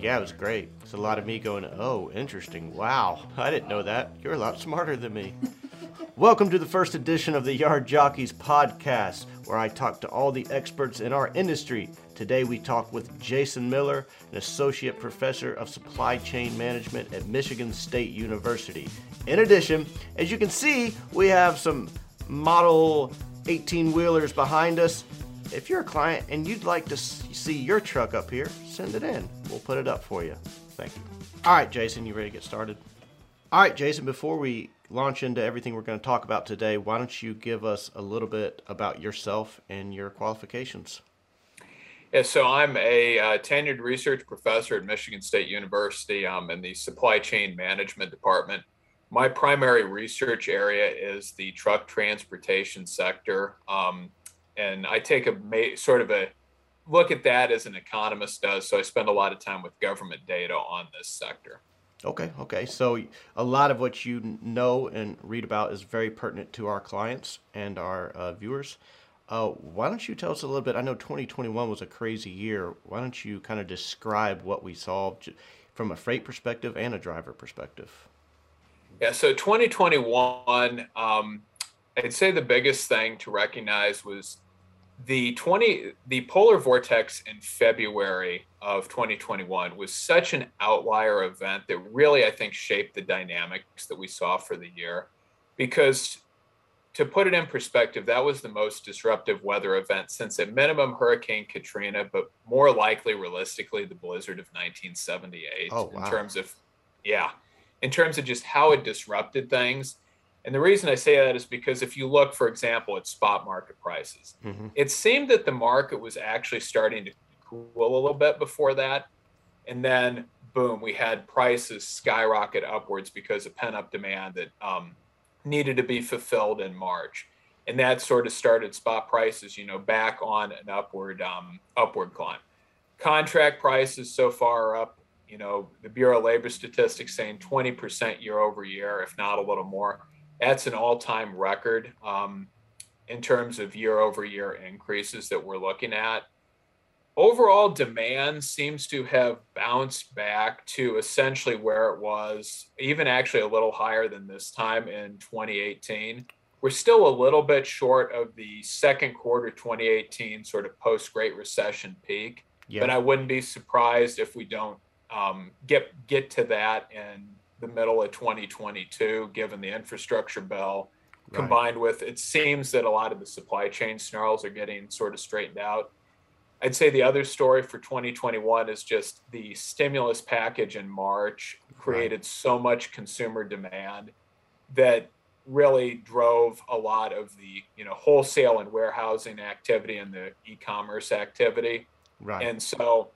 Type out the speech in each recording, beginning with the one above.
Yeah, it was great. It's a lot of me going, oh, interesting. Wow, I didn't know that. You're a lot smarter than me. Welcome to the first edition of the Yard Jockeys podcast, where I talk to all the experts in our industry. Today we talk with Jason Miller, an associate professor of supply chain management at Michigan State University. In addition, as you can see, we have some model 18 wheelers behind us. If you're a client and you'd like to see your truck up here, send it in. We'll put it up for you. Thank you. All right, Jason, you ready to get started? All right, Jason, before we launch into everything we're going to talk about today, why don't you give us a little bit about yourself and your qualifications? Yeah, so I'm a uh, tenured research professor at Michigan State University I'm in the supply chain management department. My primary research area is the truck transportation sector. Um, and I take a ma- sort of a look at that as an economist does. So I spend a lot of time with government data on this sector. Okay, okay. So a lot of what you know and read about is very pertinent to our clients and our uh, viewers. Uh, why don't you tell us a little bit? I know 2021 was a crazy year. Why don't you kind of describe what we saw from a freight perspective and a driver perspective? Yeah, so 2021, um, I'd say the biggest thing to recognize was the 20 the polar vortex in February of 2021 was such an outlier event that really I think shaped the dynamics that we saw for the year because to put it in perspective that was the most disruptive weather event since at minimum hurricane Katrina but more likely realistically the blizzard of 1978 oh, wow. in terms of yeah in terms of just how it disrupted things and the reason I say that is because if you look, for example, at spot market prices, mm-hmm. it seemed that the market was actually starting to cool a little bit before that. And then, boom, we had prices skyrocket upwards because of pent up demand that um, needed to be fulfilled in March. And that sort of started spot prices, you know, back on an upward um, upward climb. Contract prices so far are up, you know, the Bureau of Labor Statistics saying 20% year over year, if not a little more that's an all-time record um, in terms of year-over-year increases that we're looking at. Overall demand seems to have bounced back to essentially where it was, even actually a little higher than this time in 2018. We're still a little bit short of the second quarter 2018 sort of post Great Recession peak, but I wouldn't be surprised if we don't um, get get to that in the middle of 2022, given the infrastructure bill, right. combined with it seems that a lot of the supply chain snarls are getting sort of straightened out. I'd say the other story for 2021 is just the stimulus package in March created right. so much consumer demand that really drove a lot of the you know wholesale and warehousing activity and the e-commerce activity. Right. And so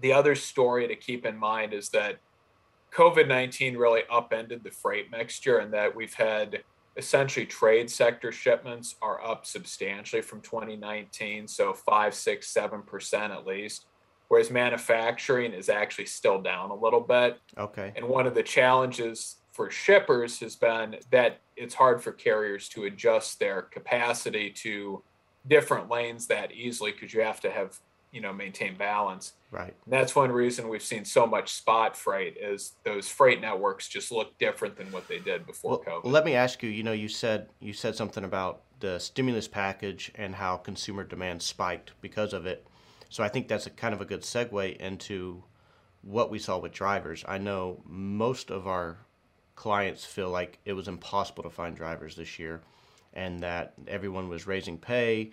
the other story to keep in mind is that COVID 19 really upended the freight mixture, and that we've had essentially trade sector shipments are up substantially from 2019, so five, six, seven percent at least. Whereas manufacturing is actually still down a little bit. Okay. And one of the challenges for shippers has been that it's hard for carriers to adjust their capacity to different lanes that easily because you have to have you know maintain balance. Right. And that's one reason we've seen so much spot freight is those freight networks just look different than what they did before well, covid. let me ask you you know you said you said something about the stimulus package and how consumer demand spiked because of it. So i think that's a kind of a good segue into what we saw with drivers. I know most of our clients feel like it was impossible to find drivers this year and that everyone was raising pay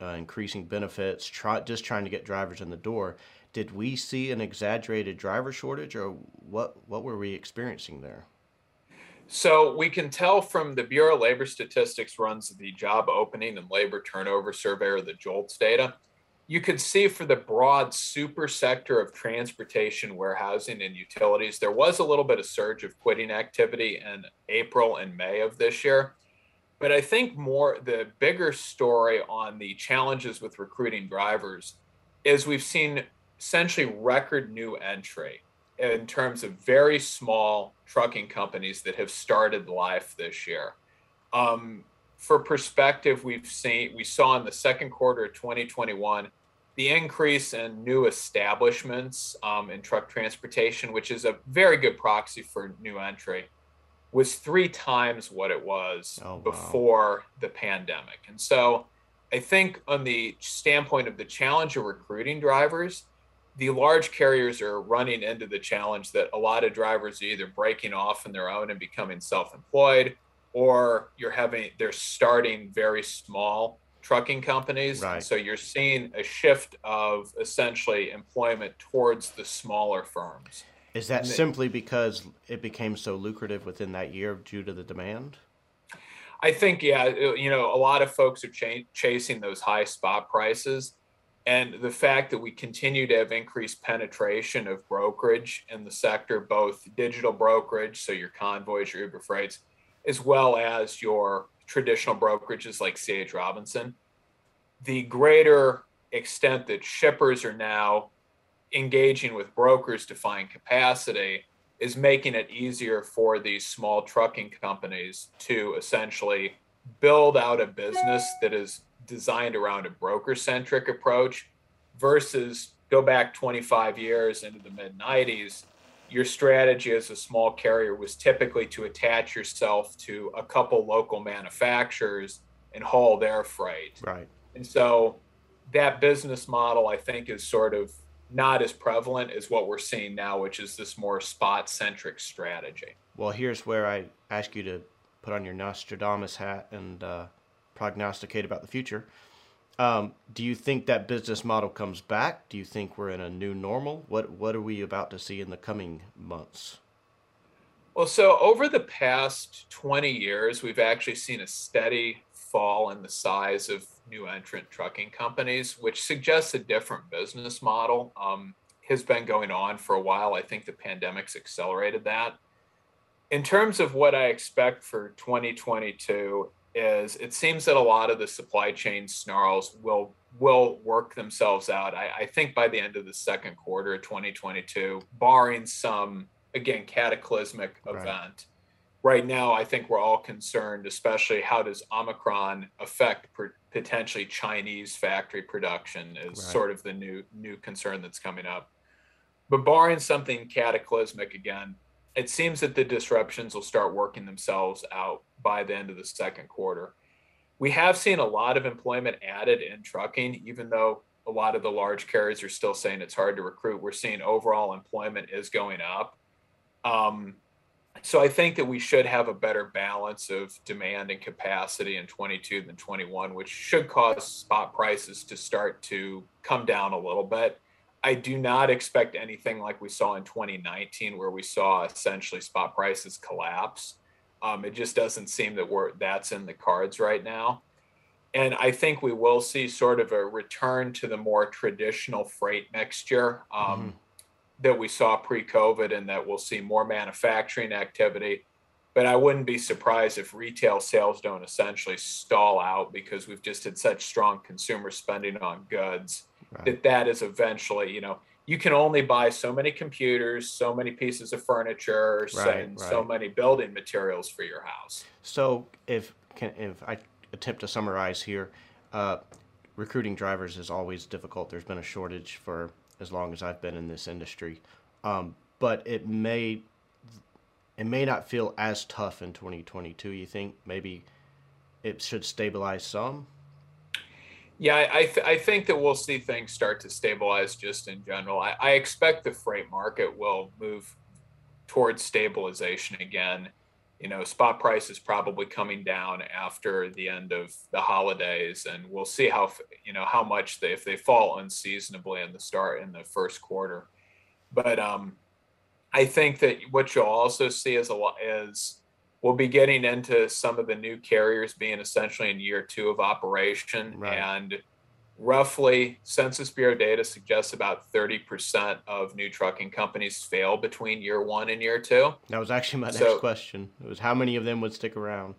uh, increasing benefits, try, just trying to get drivers in the door. Did we see an exaggerated driver shortage, or what? What were we experiencing there? So we can tell from the Bureau of Labor Statistics runs the job opening and labor turnover survey or the JOLTS data. You could see for the broad super sector of transportation, warehousing, and utilities, there was a little bit of surge of quitting activity in April and May of this year. But I think more the bigger story on the challenges with recruiting drivers is we've seen essentially record new entry in terms of very small trucking companies that have started life this year. Um, for perspective, we've seen we saw in the second quarter of 2021 the increase in new establishments um, in truck transportation, which is a very good proxy for new entry, was three times what it was oh, wow. before the pandemic. And so I think, on the standpoint of the challenge of recruiting drivers, the large carriers are running into the challenge that a lot of drivers are either breaking off on their own and becoming self-employed or you're having they're starting very small trucking companies right. so you're seeing a shift of essentially employment towards the smaller firms is that simply because it became so lucrative within that year due to the demand? I think yeah you know a lot of folks are ch- chasing those high spot prices. And the fact that we continue to have increased penetration of brokerage in the sector, both digital brokerage, so your convoys, your Uber Freights, as well as your traditional brokerages like CH Robinson, the greater extent that shippers are now engaging with brokers to find capacity is making it easier for these small trucking companies to essentially build out a business that is designed around a broker centric approach versus go back 25 years into the mid 90s your strategy as a small carrier was typically to attach yourself to a couple local manufacturers and haul their freight. Right. And so that business model i think is sort of not as prevalent as what we're seeing now which is this more spot centric strategy well here's where i ask you to put on your nostradamus hat and uh, prognosticate about the future. Um, do you think that business model comes back? Do you think we're in a new normal? What What are we about to see in the coming months? Well, so over the past 20 years, we've actually seen a steady fall in the size of new entrant trucking companies, which suggests a different business model. Um, has been going on for a while. I think the pandemic's accelerated that. In terms of what I expect for 2022, is it seems that a lot of the supply chain snarls will will work themselves out. I, I think by the end of the second quarter of 2022, barring some again cataclysmic right. event. Right now, I think we're all concerned, especially how does Omicron affect per, potentially Chinese factory production is right. sort of the new new concern that's coming up. But barring something cataclysmic again, it seems that the disruptions will start working themselves out by the end of the second quarter. We have seen a lot of employment added in trucking, even though a lot of the large carriers are still saying it's hard to recruit. We're seeing overall employment is going up. Um, so I think that we should have a better balance of demand and capacity in 22 than 21, which should cause spot prices to start to come down a little bit. I do not expect anything like we saw in 2019, where we saw essentially spot prices collapse. Um, it just doesn't seem that we're that's in the cards right now. And I think we will see sort of a return to the more traditional freight mixture um, mm-hmm. That we saw pre-COVID, and that we'll see more manufacturing activity. But I wouldn't be surprised if retail sales don't essentially stall out because we've just had such strong consumer spending on goods right. that that is eventually, you know, you can only buy so many computers, so many pieces of furniture, right, and right. so many building materials for your house. So if can, if I attempt to summarize here, uh, recruiting drivers is always difficult. There's been a shortage for as long as I've been in this industry, um, but it may it may not feel as tough in 2022. You think maybe it should stabilize some? Yeah, I, th- I think that we'll see things start to stabilize just in general. I, I expect the freight market will move towards stabilization again. You know, spot price is probably coming down after the end of the holidays, and we'll see how you know how much they if they fall unseasonably in the start in the first quarter. But um, I think that what you'll also see is a lot is we'll be getting into some of the new carriers being essentially in year two of operation right. and roughly census bureau data suggests about 30% of new trucking companies fail between year one and year two. That was actually my so, next question. It was how many of them would stick around?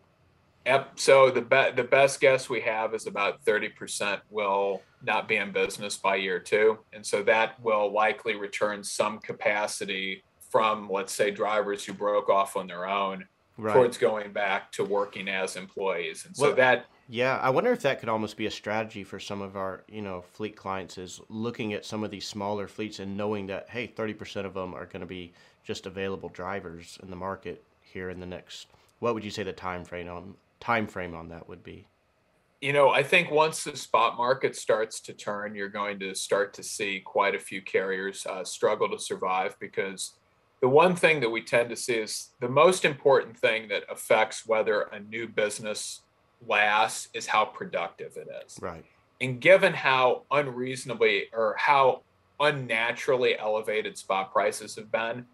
Yep. So the, be- the best guess we have is about 30% will not be in business by year two. And so that will likely return some capacity from let's say drivers who broke off on their own right. towards going back to working as employees. And so well, that yeah, I wonder if that could almost be a strategy for some of our, you know, fleet clients is looking at some of these smaller fleets and knowing that hey, 30% of them are going to be just available drivers in the market here in the next what would you say the time frame on time frame on that would be? You know, I think once the spot market starts to turn, you're going to start to see quite a few carriers uh, struggle to survive because the one thing that we tend to see is the most important thing that affects whether a new business lasts is how productive it is. Right. And given how unreasonably or how unnaturally elevated spot prices have been,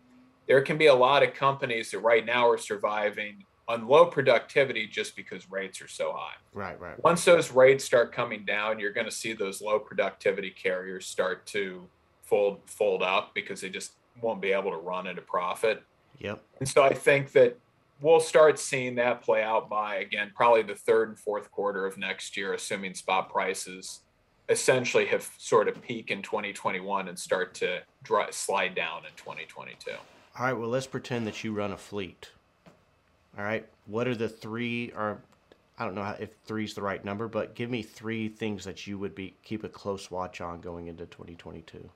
there can be a lot of companies that right now are surviving on low productivity just because rates are so high. Right, right. Once those rates start coming down, you're going to see those low productivity carriers start to fold fold up because they just won't be able to run at a profit. Yep. And so I think that we'll start seeing that play out by again probably the third and fourth quarter of next year, assuming spot prices essentially have sort of peak in 2021 and start to dry, slide down in 2022. All right. Well, let's pretend that you run a fleet. All right. What are the three or I don't know how, if three is the right number, but give me three things that you would be keep a close watch on going into 2022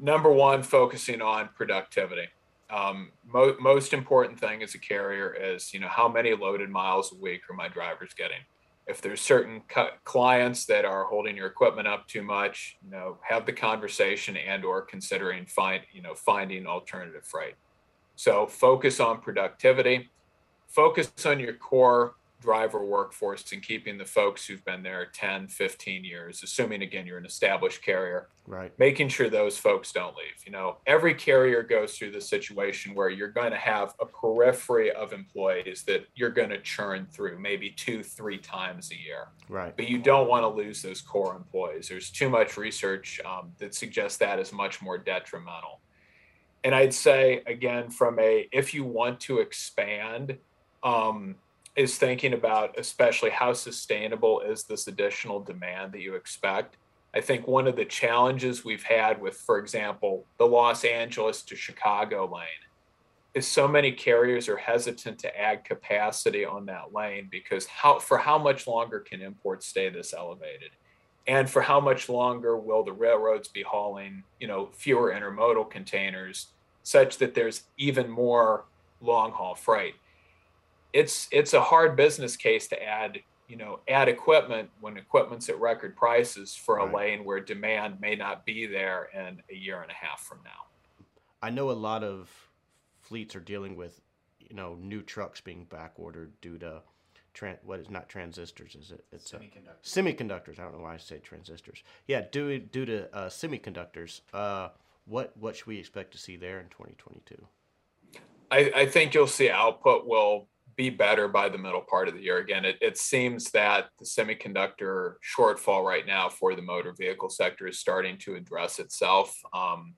number one, focusing on productivity. Um, mo- most important thing as a carrier is, you know, how many loaded miles a week are my drivers getting? If there's certain cu- clients that are holding your equipment up too much, you know, have the conversation and or considering find, you know, finding alternative freight. So focus on productivity, focus on your core driver workforce and keeping the folks who've been there 10, 15 years, assuming again you're an established carrier, right? Making sure those folks don't leave. You know, every carrier goes through the situation where you're going to have a periphery of employees that you're going to churn through maybe two, three times a year. Right. But you don't want to lose those core employees. There's too much research um, that suggests that is much more detrimental. And I'd say again, from a if you want to expand, um, is thinking about especially how sustainable is this additional demand that you expect. I think one of the challenges we've had with, for example, the Los Angeles to Chicago lane is so many carriers are hesitant to add capacity on that lane because how for how much longer can imports stay this elevated? And for how much longer will the railroads be hauling, you know, fewer intermodal containers such that there's even more long haul freight? It's it's a hard business case to add you know add equipment when equipment's at record prices for a right. lane where demand may not be there in a year and a half from now. I know a lot of fleets are dealing with you know new trucks being back ordered due to tran- what is not transistors is it? It's semiconductors. Uh, semiconductors. I don't know why i say transistors. Yeah due due to uh, semiconductors uh, what what should we expect to see there in 2022 I, I think you'll see output will be better by the middle part of the year. Again, it, it seems that the semiconductor shortfall right now for the motor vehicle sector is starting to address itself. Um,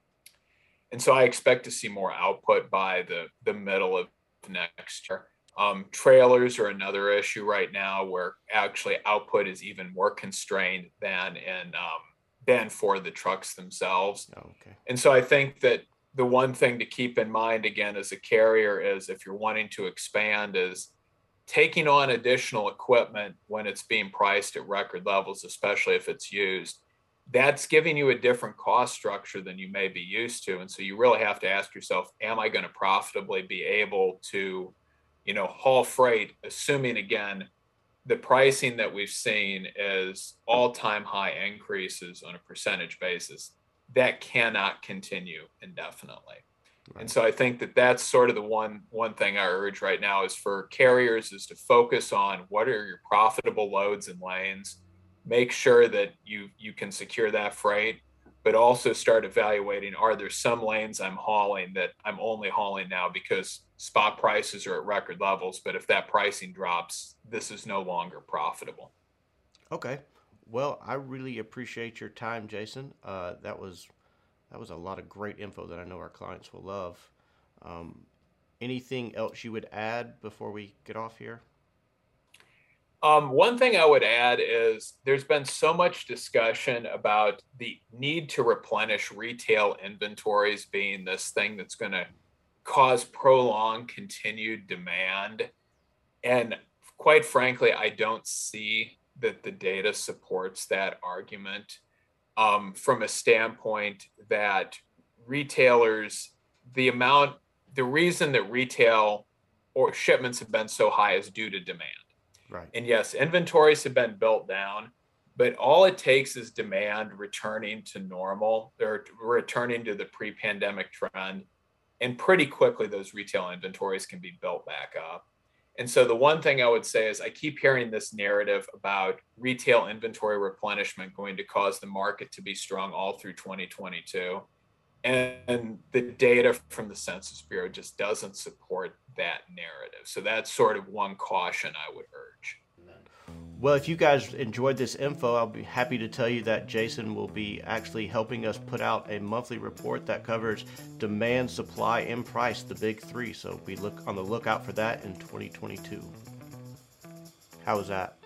and so I expect to see more output by the, the middle of next year. Um, trailers are another issue right now where actually output is even more constrained than in um, than for the trucks themselves. Oh, okay. And so I think that the one thing to keep in mind again as a carrier is if you're wanting to expand is taking on additional equipment when it's being priced at record levels especially if it's used that's giving you a different cost structure than you may be used to. And so you really have to ask yourself am i going to profitably be able to you know haul freight assuming again the pricing that we've seen is all-time high increases on a percentage basis that cannot continue indefinitely. Right. And so I think that that's sort of the one one thing I urge right now is for carriers is to focus on what are your profitable loads and lanes, make sure that you you can secure that freight, but also start evaluating are there some lanes I'm hauling that I'm only hauling now because spot prices are at record levels, but if that pricing drops, this is no longer profitable. Okay. Well, I really appreciate your time, Jason. Uh, that was that was a lot of great info that I know our clients will love. Um, anything else you would add before we get off here? Um, one thing I would add is there's been so much discussion about the need to replenish retail inventories being this thing that's going to cause prolonged continued demand. And quite frankly, I don't see that the data supports that argument um, from a standpoint that retailers, the amount, the reason that retail or shipments have been so high is due to demand. Right. And yes, inventories have been built down, but all it takes is demand returning to normal or returning to the pre pandemic trend. And pretty quickly, those retail inventories can be built back up. And so, the one thing I would say is I keep hearing this narrative about retail inventory replenishment going to cause the market to be strong all through 2022. And the data from the Census Bureau just doesn't support that narrative. So, that's sort of one caution I would urge. Well, if you guys enjoyed this info, I'll be happy to tell you that Jason will be actually helping us put out a monthly report that covers demand, supply, and price, the big three. So we look on the lookout for that in 2022. How was that?